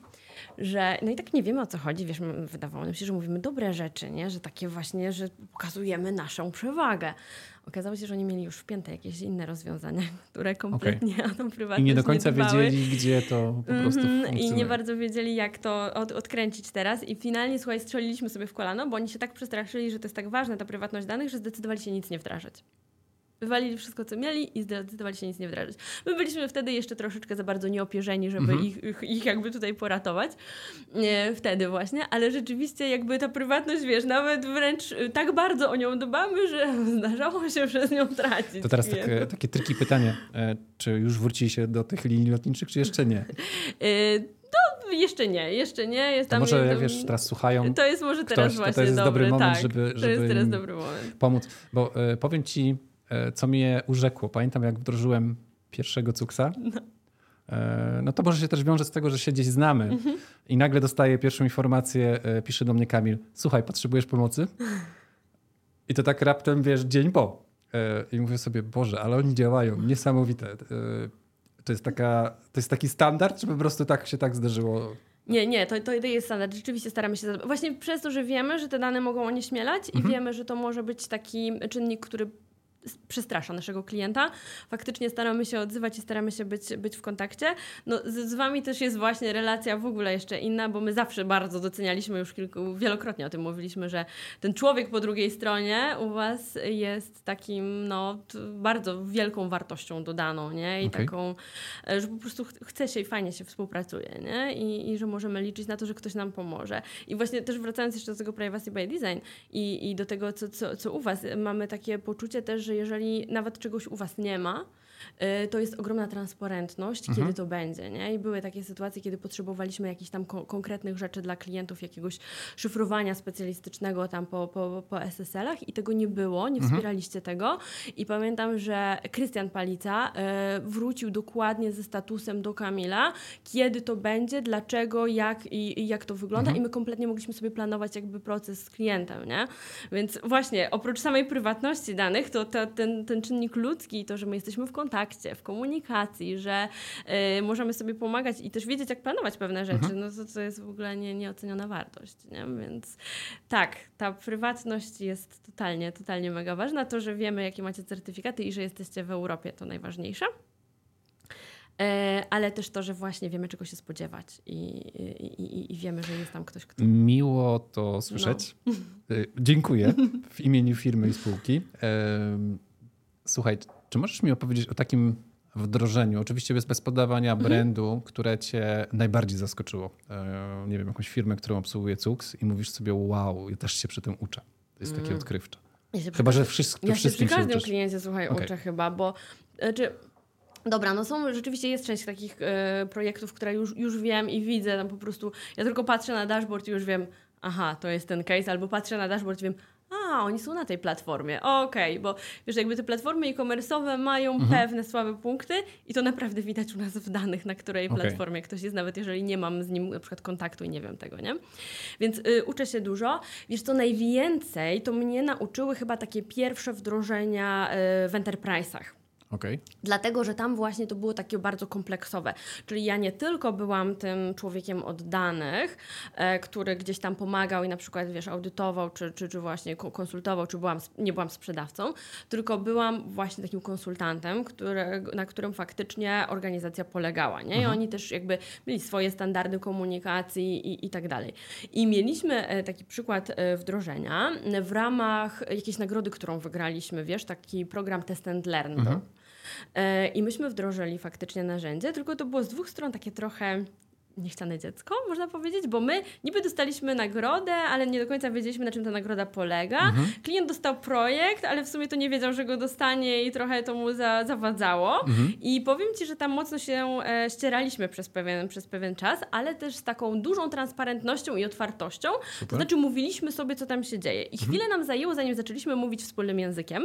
że no i tak nie wiemy o co chodzi, wiesz, wydawało nam się, że mówimy dobre rzeczy, nie? że takie właśnie, że pokazujemy naszą przewagę. Okazało się, że oni mieli już wpięte jakieś inne rozwiązania, które kompletnie okay. tą prywatność I nie do końca nie wiedzieli, gdzie to po prostu mm -hmm. I nie bardzo wiedzieli, jak to od, odkręcić teraz. I finalnie, słuchaj, strzeliliśmy sobie w kolano, bo oni się tak przestraszyli, że to jest tak ważne, ta prywatność danych, że zdecydowali się nic nie wdrażać. Wywalili wszystko, co mieli i zdecydowali się nic nie wdrażać. My byliśmy wtedy jeszcze troszeczkę za bardzo nieopierzeni, żeby mhm. ich, ich, ich, jakby tutaj poratować. Nie, wtedy właśnie, ale rzeczywiście jakby ta prywatność, wiesz, nawet wręcz y, tak bardzo o nią dbamy, że zdarzało się przez nią tracić. To teraz takie, takie triki pytanie. E, czy już wrócili do tych linii lotniczych, czy jeszcze nie? Y, no, jeszcze nie, jeszcze nie. Jest tam może, jak wiesz, teraz słuchają. To jest może teraz ktoś, właśnie to jest dobry, dobry moment, tak, żeby, żeby. To jest teraz dobry moment. Pomóc. Bo e, powiem ci, co mnie urzekło. Pamiętam, jak wdrożyłem pierwszego cuksa. No. E, no to może się też wiąże z tego, że się gdzieś znamy mhm. i nagle dostaję pierwszą informację, e, pisze do mnie Kamil, słuchaj, potrzebujesz pomocy? I to tak raptem, wiesz, dzień po. E, I mówię sobie, Boże, ale oni działają, niesamowite. To jest, taka, to jest taki standard, czy po prostu tak się tak zdarzyło? Nie, nie, to, to jest standard. Rzeczywiście staramy się. Właśnie przez to, że wiemy, że te dane mogą onieśmielać mhm. i wiemy, że to może być taki czynnik, który przestrasza naszego klienta. Faktycznie staramy się odzywać i staramy się być, być w kontakcie. No, z, z Wami też jest właśnie relacja w ogóle jeszcze inna, bo my zawsze bardzo docenialiśmy, już kilku, wielokrotnie o tym mówiliśmy, że ten człowiek po drugiej stronie u Was jest takim, no, bardzo wielką wartością dodaną, nie? I okay. taką, e, że po prostu chce się i fajnie się współpracuje, nie? I, I że możemy liczyć na to, że ktoś nam pomoże. I właśnie też wracając jeszcze do tego privacy by design i, i do tego, co, co, co u Was, mamy takie poczucie też, że jeżeli nawet czegoś u Was nie ma, to jest ogromna transparentność, mhm. kiedy to będzie. Nie? I były takie sytuacje, kiedy potrzebowaliśmy jakichś tam ko konkretnych rzeczy dla klientów, jakiegoś szyfrowania specjalistycznego tam po, po, po SSL-ach i tego nie było, nie mhm. wspieraliście tego. I pamiętam, że Krystian Palica y, wrócił dokładnie ze statusem do Kamila, kiedy to będzie, dlaczego, jak i, i jak to wygląda mhm. i my kompletnie mogliśmy sobie planować jakby proces z klientem, nie? Więc właśnie, oprócz samej prywatności danych, to, to ten, ten czynnik ludzki, to, że my jesteśmy w kontakcie, kontakcie, w komunikacji, że y, możemy sobie pomagać i też wiedzieć, jak planować pewne rzeczy, mhm. no to, to jest w ogóle nie, nieoceniona wartość. Nie? Więc tak, ta prywatność jest totalnie, totalnie mega ważna. To, że wiemy, jakie macie certyfikaty i że jesteście w Europie, to najważniejsze e, ale też to, że właśnie wiemy, czego się spodziewać i, i, i, wiemy, że jest tam ktoś, kto. Miło to słyszeć. No. E, dziękuję w imieniu firmy i spółki. Słuchaj, czy możesz mi opowiedzieć o takim wdrożeniu, oczywiście bez, bez podawania mhm. brandu, które cię najbardziej zaskoczyło? E, nie wiem, jakąś firmę, którą obsługuje Cux i mówisz sobie, wow, ja też się przy tym uczę. To jest takie mm. odkrywcze. Ja chyba, że wszystko, ja się przy każdym kliencie, słuchaj, okay. uczę chyba, bo znaczy, Dobra, no są, rzeczywiście jest część takich y, projektów, które już, już wiem i widzę, tam po prostu ja tylko patrzę na dashboard i już wiem, aha, to jest ten case, albo patrzę na dashboard i wiem, a, oni są na tej platformie, okej, okay, bo wiesz, jakby te platformy e-commerce'owe mają mhm. pewne słabe punkty i to naprawdę widać u nas w danych, na której okay. platformie ktoś jest, nawet jeżeli nie mam z nim na przykład kontaktu i nie wiem tego, nie? Więc y, uczę się dużo. Wiesz, co najwięcej to mnie nauczyły chyba takie pierwsze wdrożenia y, w enterprise'ach. Okay. Dlatego, że tam właśnie to było takie bardzo kompleksowe. Czyli ja nie tylko byłam tym człowiekiem od danych, e, który gdzieś tam pomagał i na przykład, wiesz, audytował, czy, czy, czy właśnie konsultował, czy byłam, nie byłam sprzedawcą, tylko byłam właśnie takim konsultantem, który, na którym faktycznie organizacja polegała. Nie? I mhm. oni też jakby mieli swoje standardy komunikacji i, i tak dalej. I mieliśmy e, taki przykład e, wdrożenia w ramach jakiejś nagrody, którą wygraliśmy, wiesz, taki program Test and Learn. E, I myśmy wdrożyli faktycznie narzędzie, tylko to było z dwóch stron takie trochę niechciane dziecko, można powiedzieć, bo my niby dostaliśmy nagrodę, ale nie do końca wiedzieliśmy, na czym ta nagroda polega. Mhm. Klient dostał projekt, ale w sumie to nie wiedział, że go dostanie i trochę to mu za, zawadzało. Mhm. I powiem Ci, że tam mocno się e, ścieraliśmy przez pewien, przez pewien czas, ale też z taką dużą transparentnością i otwartością. Super. To znaczy mówiliśmy sobie, co tam się dzieje. I mhm. chwilę nam zajęło, zanim zaczęliśmy mówić wspólnym językiem.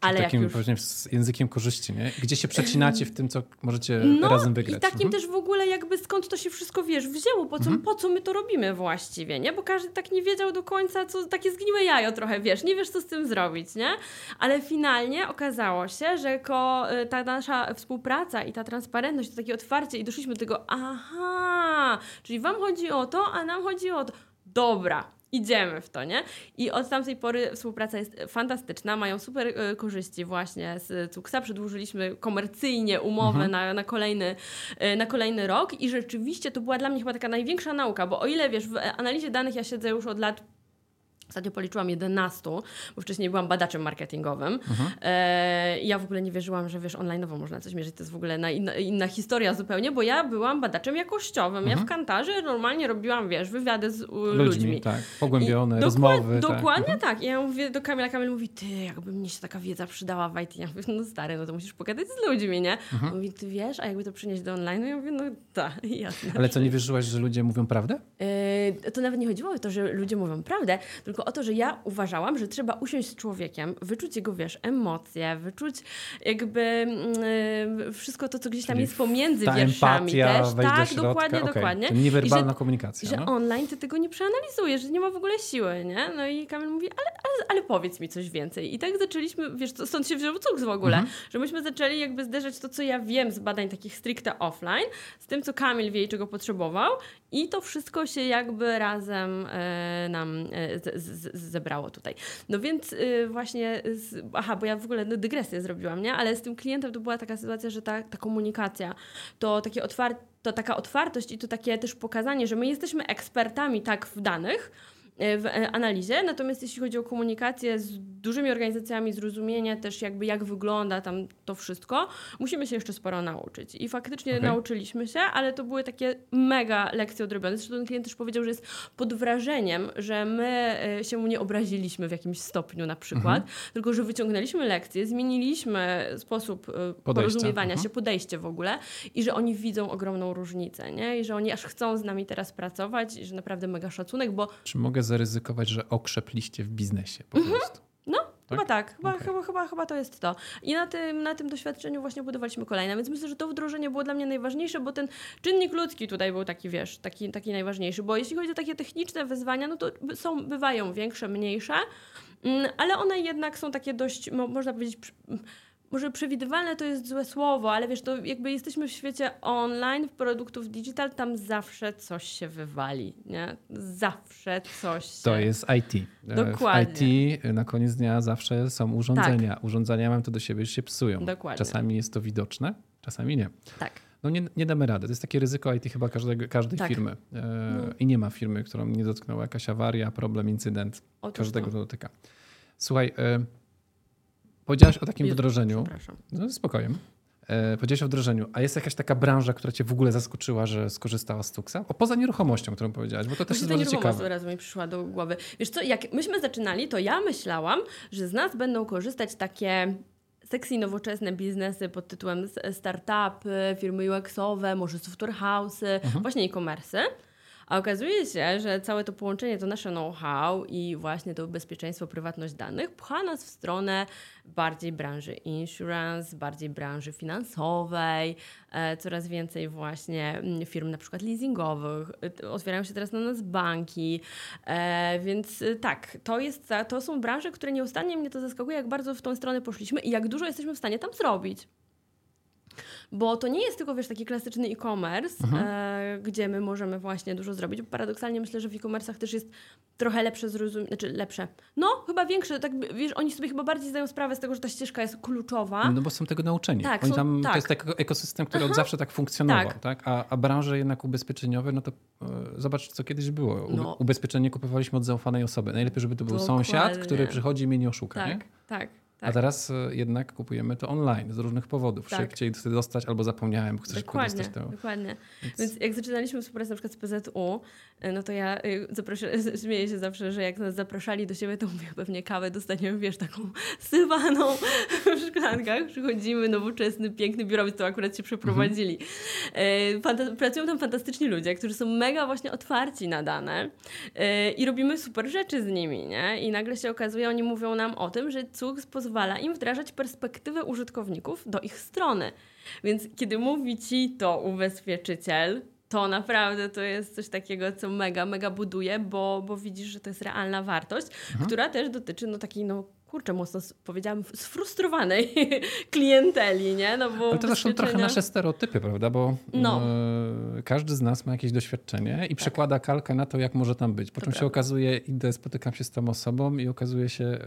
Ale takim już... właśnie z językiem korzyści, nie? Gdzie się przecinacie w tym, co możecie no, razem wygrać. I takim mhm. też w ogóle jakby skąd to się wszystko, wiesz, wzięło, po co, mhm. po co my to robimy właściwie, nie? Bo każdy tak nie wiedział do końca, co, takie zgniłe jajo trochę, wiesz, nie wiesz, co z tym zrobić, nie? Ale finalnie okazało się, że ko, y, ta nasza współpraca i ta transparentność, to takie otwarcie i doszliśmy do tego, aha, czyli wam chodzi o to, a nam chodzi o to. Dobra, idziemy w to, nie? I od tamtej pory współpraca jest fantastyczna, mają super y, korzyści właśnie z Cuksa. Przedłużyliśmy komercyjnie umowę mhm. na, na, kolejny, y, na kolejny rok i rzeczywiście to była dla mnie chyba taka największa nauka, bo o ile wiesz, w analizie danych ja siedzę już od lat Ostatnio policzyłam 11, bo wcześniej byłam badaczem marketingowym. Mhm. E, ja w ogóle nie wierzyłam, że wiesz, online'owo można coś mierzyć. To jest w ogóle na inna, inna, historia zupełnie, bo ja byłam badaczem jakościowym. Mhm. Ja w mhm. kantarze normalnie robiłam, wiesz, wywiady z ludźmi. ludźmi. Tak, pogłębione, I rozmowy. Tak. Dokładnie tak. tak. I ja mówię do Kamila, Kamil mówi, ty, jakby mnie się taka wiedza przydała w IT. Ja mówię, no stary, no to musisz pogadać z ludźmi, nie? Mhm. On mówi, ty wiesz, a jakby to przynieść do online? Ja mówię, no tak, jasne. Ale co, nie wierzyłaś, że ludzie mówią prawdę? E, to nawet nie chodziło o to, że ludzie mówią prawdę, tylko o to, że ja uważałam, że trzeba usiąść z człowiekiem, wyczuć jego, wiesz, emocje, wyczuć jakby yy, wszystko to, co gdzieś tam Czyli jest pomiędzy ta wierszami też. Tak, do dokładnie, okay. dokładnie. Niewerbalna I że, komunikacja. Że no? online ty tego nie przeanalizujesz, że nie ma w ogóle siły, nie? No i Kamil mówi, ale, ale, ale powiedz mi coś więcej. I tak zaczęliśmy, wiesz, stąd się wziął cuks w ogóle, mhm. że myśmy zaczęli jakby zderzać to, co ja wiem z badań takich stricte offline, z tym, co Kamil wie i czego potrzebował i to wszystko się jakby razem e, nam e, z, z, zebrało tutaj. No więc e, właśnie, z, aha, bo ja w ogóle no, dygresję zrobiłam, nie? Ale z tym klientem to była taka sytuacja, że ta, ta komunikacja, to takie otwarte, to taka otwartość i to takie też pokazanie, że my jesteśmy ekspertami tak w danych, w e, analizie. Natomiast jeśli chodzi o komunikację z dużymi organizacjami, zrozumienie też jakby jak wygląda tam to wszystko, musimy się jeszcze sporo nauczyć. I faktycznie okay. nauczyliśmy się, ale to były takie mega lekcje odrobione. Zresztą ten klient też powiedział, że jest pod wrażeniem, że my e, się mu nie obraziliśmy w jakimś stopniu na przykład, mhm. tylko że wyciągnęliśmy lekcje, zmieniliśmy sposób podejście. porozumiewania mhm. się, podejście w ogóle i że oni widzą ogromną różnicę, nie? I że oni aż chcą z nami teraz pracować i że naprawdę mega szacunek, bo... Czy mogę zaryzykować, że okrzepliście w biznesie po mhm. prostu. No, tak? chyba tak. Chyba, okay. chyba, chyba, chyba to jest to. I na tym, na tym doświadczeniu właśnie budowaliśmy kolejne. Więc myślę, że to wdrożenie było dla mnie najważniejsze, bo ten czynnik ludzki tutaj był taki, wiesz, taki, taki najważniejszy. Bo jeśli chodzi o takie techniczne wyzwania, no to są, bywają większe, mniejsze, mm, ale one jednak są takie dość, można powiedzieć, może przewidywalne to jest złe słowo, ale wiesz, to jakby jesteśmy w świecie online, w produktów digital, tam zawsze coś się wywali, nie? Zawsze coś się... To jest IT. Dokładnie. W IT na koniec dnia zawsze są urządzenia. Tak. Urządzenia mam to do siebie, że się psują. Dokładnie. Czasami jest to widoczne, czasami nie. Tak. No nie, nie damy rady. To jest takie ryzyko IT chyba każdego, każdej tak. firmy. E, no. I nie ma firmy, którą nie dotknęła jakaś awaria, problem, incydent. Otóż każdego to. dotyka. Słuchaj, e, Powiedziałaś o takim wdrożeniu. No, spokojem. E, powiedziałaś o wdrożeniu. A jest jakaś taka branża, która cię w ogóle zaskoczyła, że skorzystała z Tuxa? O, poza nieruchomością, którą powiedziałaś, bo to też jest bardzo ciekawe. mi przyszła do głowy. Wiesz co, jak myśmy zaczynali, to ja myślałam, że z nas będą korzystać takie sexy, nowoczesne biznesy pod tytułem startupy, firmy UX-owe, może software house'y, mhm. właśnie e-commerce. A okazuje się, że całe to połączenie, to nasze know-how i właśnie to bezpieczeństwo, prywatność danych pcha nas w stronę bardziej branży insurance, bardziej branży finansowej, e, coraz więcej właśnie mm, firm na przykład leasingowych, e, otwierają się teraz na nas banki, e, więc tak, to, jest, to są branże, które nieustannie mnie to zaskakuje, jak bardzo w tą stronę poszliśmy i jak dużo jesteśmy w stanie tam zrobić. Bo to nie jest tylko, wiesz, taki klasyczny e-commerce, mhm. e, gdzie my możemy właśnie dużo zrobić. Paradoksalnie myślę, że w e-commerce'ach też jest trochę lepsze zrozumienie, znaczy lepsze, no chyba większe, tak wiesz, oni sobie chyba bardziej zdają sprawę z tego, że ta ścieżka jest kluczowa. No bo są tego nauczeni. Tak, oni tam, tak. To jest taki ekosystem, który Aha. od zawsze tak funkcjonował, tak? tak? A, a branże jednak ubezpieczeniowe, no to e, zobacz, co kiedyś było. U, no. Ubezpieczenie kupowaliśmy od zaufanej osoby. Najlepiej, żeby to był Dokładnie. sąsiad, który przychodzi i mnie nie oszuka, tak, nie? Tak, tak. A teraz e, jednak kupujemy to online z różnych powodów. Tak. Szybciej chcę dostać albo zapomniałem, bo chcę dokładnie, szybko dostać to. Dokładnie. Więc... Więc jak zaczynaliśmy współpracę na przykład z PZU, no to ja e, śmieję się zawsze, że jak nas zapraszali do siebie, to mówię, pewnie kawę dostaniemy, wiesz, taką sywaną w szklankach. Przychodzimy, nowoczesny, piękny biurowiec, to akurat się przeprowadzili. Mhm. pracują tam fantastyczni ludzie, którzy są mega właśnie otwarci na dane i robimy super rzeczy z nimi, nie? I nagle się okazuje, oni mówią nam o tym, że pozwala pozwala im wdrażać perspektywę użytkowników do ich strony. Więc kiedy mówi ci to ubezpieczyciel, to naprawdę to jest coś takiego, co mega, mega buduje, bo, bo widzisz, że to jest realna wartość, mhm. która też dotyczy no, takiej no, kurczę, mocno powiedziałam, sfrustrowanej klienteli, nie? No bo Ale to też są trochę nasze stereotypy, prawda? Bo no. e, każdy z nas ma jakieś doświadczenie i tak. przekłada kalkę na to, jak może tam być. Po to czym prawda. się okazuje, idę, spotykam się z tą osobą i okazuje się, e,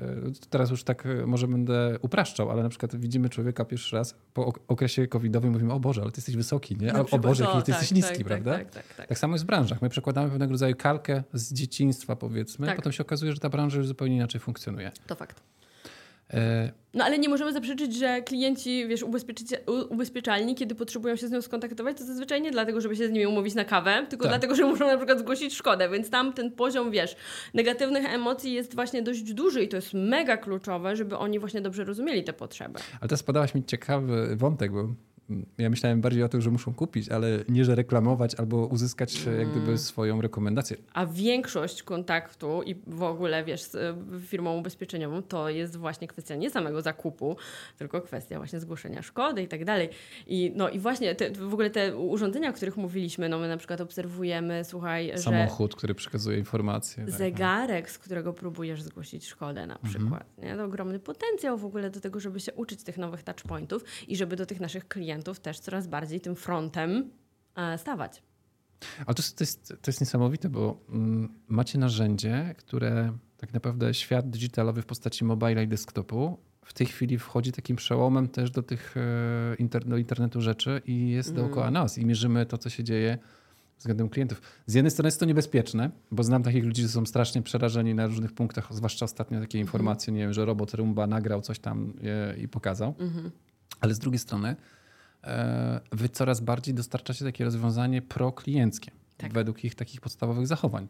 teraz już tak e, może będę upraszczał, ale na przykład widzimy człowieka pierwszy raz po okresie covidowym mówimy, o Boże, ale ty jesteś wysoki, nie? A, o Boże, jaki ty tak, jesteś niski, tak, prawda? Tak, tak, tak, tak, samo jest w branżach. My przekładamy pewnego rodzaju kalkę z dzieciństwa, powiedzmy, tak. potem się okazuje, że ta branża już zupełnie inaczej funkcjonuje. To fakt. E, no ale nie możemy zaprzeczyć, że klienci, wiesz, ubezpieczalni, kiedy potrzebują się z nią skontaktować, to zazwyczaj nie dlatego, żeby się z nimi umówić na kawę, tylko tak. dlatego, że muszą na przykład zgłosić szkodę, więc tam ten poziom, wiesz, negatywnych emocji jest właśnie dość duży i to jest mega kluczowe, żeby oni właśnie dobrze rozumieli te potrzeby. Ale teraz podałaś mi ciekawy wątek, bo ja myślałem bardziej o tym, że muszą kupić, ale nie, że reklamować albo uzyskać jak gdyby mm. swoją rekomendację. A większość kontaktu i w ogóle, wiesz, z firmą ubezpieczeniową to jest właśnie kwestia nie samego zakupu, tylko kwestia właśnie zgłoszenia szkody i tak dalej. I, no i właśnie te, w ogóle te urządzenia, o których mówiliśmy, no my na przykład obserwujemy, słuchaj, Samochód, który przekazuje informacje. Tak, zegarek, tak. z którego próbujesz zgłosić szkodę na mhm. przykład. Mhm. Nie? To ogromny potencjał w ogóle do tego, żeby się uczyć tych nowych touchpointów i żeby do tych naszych klientów klientów też coraz bardziej tym frontem e, stawać. Ale to, to, jest, to jest niesamowite, bo mm, macie narzędzie, które tak naprawdę świat digitalowy w postaci mobile i desktopu w tej chwili wchodzi takim przełomem też do tych e, do internetu rzeczy i jest mm. dookoła nas i mierzymy to, co się dzieje względem klientów. Z jednej strony jest to niebezpieczne, bo znam takich ludzi, którzy są strasznie przerażeni na różnych punktach, zwłaszcza ostatnio takie mhm. informacje, nie wiem, że robot Rumba nagrał coś tam i pokazał. Mm -hmm. Ale z drugiej strony wy coraz bardziej dostarczacie takie rozwiązanie proklienckie tak. według ich takich podstawowych zachowań.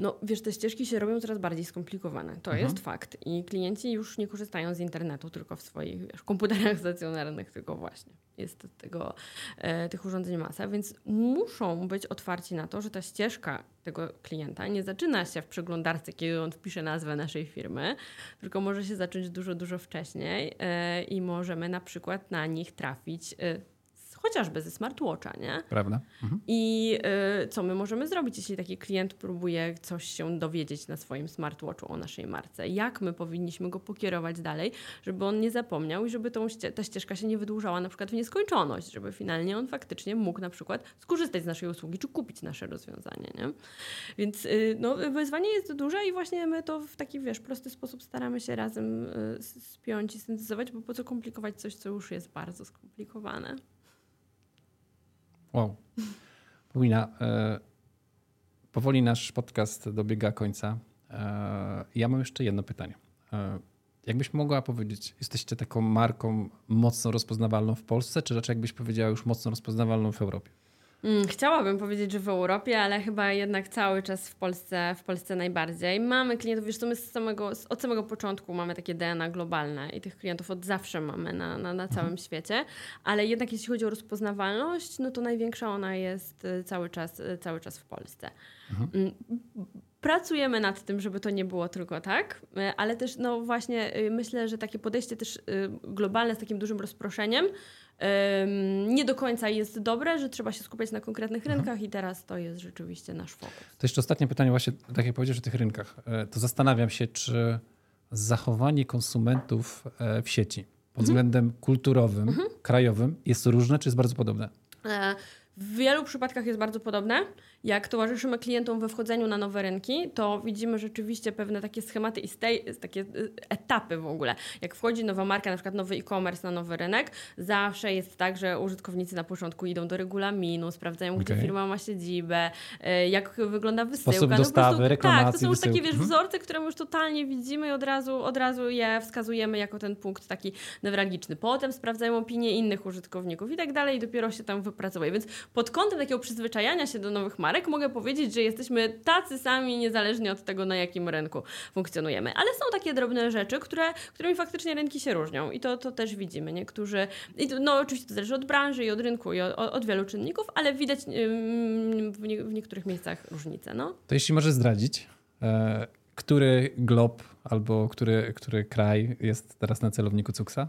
No wiesz, te ścieżki się robią coraz bardziej skomplikowane. To mhm. jest fakt. I klienci już nie korzystają z internetu tylko w swoich wiesz, komputerach stacjonarnych, tylko właśnie jest tego, e, tych urządzeń masa, więc muszą być otwarci na to, że ta ścieżka tego klienta nie zaczyna się w przeglądarce, kiedy on wpisze nazwę naszej firmy, tylko może się zacząć dużo, dużo wcześniej e, i możemy na przykład na nich trafić e, chociażby ze smartwatcha, nie? Prawda. Mhm. I y, co my możemy zrobić, jeśli taki klient próbuje coś się dowiedzieć na swoim smartwatchu o naszej marce? Jak my powinniśmy go pokierować dalej, żeby on nie zapomniał i żeby tą ta ścieżka się nie wydłużała na przykład w nieskończoność, żeby finalnie on faktycznie mógł na przykład skorzystać z naszej usługi czy kupić nasze rozwiązanie, nie? Więc y, no, wyzwanie jest duże i właśnie my to w taki, wiesz, prosty sposób staramy się razem y, spiąć i syntezować, bo po co komplikować coś, co już jest bardzo skomplikowane. Wow. Paulina, e, powoli nasz podcast dobiega końca. E, ja mam jeszcze jedno pytanie. E, jakbyś mogła powiedzieć, jesteście taką marką mocno rozpoznawalną w Polsce, czy raczej jakbyś powiedziała już mocno rozpoznawalną w Europie? Mm, chciałabym powiedzieć, że w Europie, ale chyba jednak cały czas w Polsce, w Polsce najbardziej. Mamy klientów, wiesz, to my z samego, od samego początku mamy takie DNA globalne i tych klientów od zawsze mamy na, na, na całym mhm. świecie, ale jednak jeśli chodzi o rozpoznawalność, no to największa ona jest y, cały czas, y, cały czas w Polsce. Mhm. Pracujemy nad tym, żeby to nie było tylko tak, y, ale też no właśnie myślę, że takie podejście też globalne z takim dużym rozproszeniem nie do końca jest dobre, że trzeba się skupiać na konkretnych mhm. rynkach i teraz to jest rzeczywiście nasz fokus. To jeszcze ostatnie pytanie właśnie, tak jak powiedziałeś o tych rynkach, e, to zastanawiam się, czy zachowanie konsumentów e, w sieci pod mhm. względem kulturowym, mhm. krajowym jest różne, czy jest bardzo podobne? E, w wielu przypadkach jest bardzo podobne. Jak towarzyszymy klientom we wchodzeniu na nowe rynki, to widzimy rzeczywiście pewne takie schematy i takie y, etapy w ogóle. Jak wchodzi nowa marka, na przykład nowy e-commerce na nowy rynek, zawsze jest tak, że użytkownicy na początku idą do regulaminu, sprawdzają, okay. gdzie firma ma siedzibę, y, jak wygląda wysyłka. Sposób no dostawy, no reklamacji, Tak, to są już takie wiesz, mhm. wzorce, które już totalnie widzimy i od razu, od razu je wskazujemy jako ten punkt taki newralgiczny. Potem sprawdzają opinie innych użytkowników i tak dalej i dopiero się tam wypracowuje. Więc pod kątem takiego przyzwyczajania się do nowych marek mogę powiedzieć, że jesteśmy tacy sami, niezależnie od tego, na jakim rynku funkcjonujemy. Ale są takie drobne rzeczy, które, którymi faktycznie rynki się różnią i to, to też widzimy. Niektórzy, i to, no oczywiście to zależy od branży i od rynku i od, od wielu czynników, ale widać w, nie, w niektórych miejscach różnice. No. To jeśli możesz zdradzić, e, który glob albo który, który kraj jest teraz na celowniku Cuksa?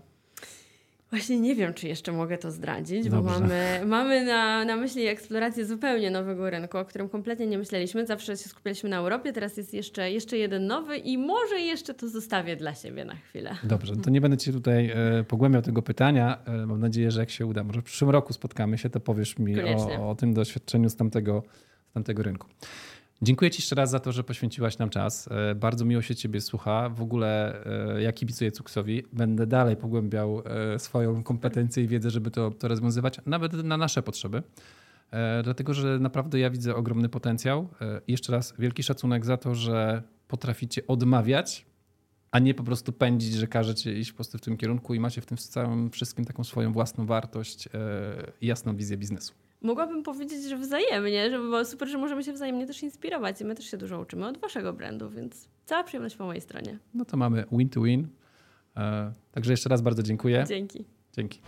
Właśnie nie wiem, czy jeszcze mogę to zdradzić, Dobrze. bo mamy, mamy na, na myśli eksplorację zupełnie nowego rynku, o którym kompletnie nie myśleliśmy. Zawsze się skupialiśmy na Europie, teraz jest jeszcze, jeszcze jeden nowy i może jeszcze to zostawię dla siebie na chwilę. Dobrze, to nie będę Ci tutaj e, pogłębiał tego pytania. E, mam nadzieję, że jak się uda, może w przyszłym roku spotkamy się, to powiesz mi o, o, tym doświadczeniu z tamtego, z tamtego rynku. Dziękuję Ci jeszcze raz za to, że poświęciłaś nam czas. E, bardzo miło się Ciebie słucha. W ogóle e, ja kibicuję Cuksowi. Będę dalej pogłębiał e, swoją kompetencję i wiedzę, żeby to, to rozwiązywać, nawet na nasze potrzeby. Dlatego, że naprawdę ja widzę ogromny potencjał. Jeszcze raz wielki szacunek za to, że potraficie odmawiać, a nie po prostu pędzić, że każecie iść po prostu w tym kierunku i macie w tym całym wszystkim taką swoją własną wartość i jasną wizję biznesu. Mogłabym powiedzieć, że wzajemnie, że było super, że możemy się wzajemnie też inspirować i my też się dużo uczymy od waszego brandu, więc cała przyjemność po mojej stronie. No to mamy win to win. E, także jeszcze raz bardzo dziękuję. Dzięki. Dzięki.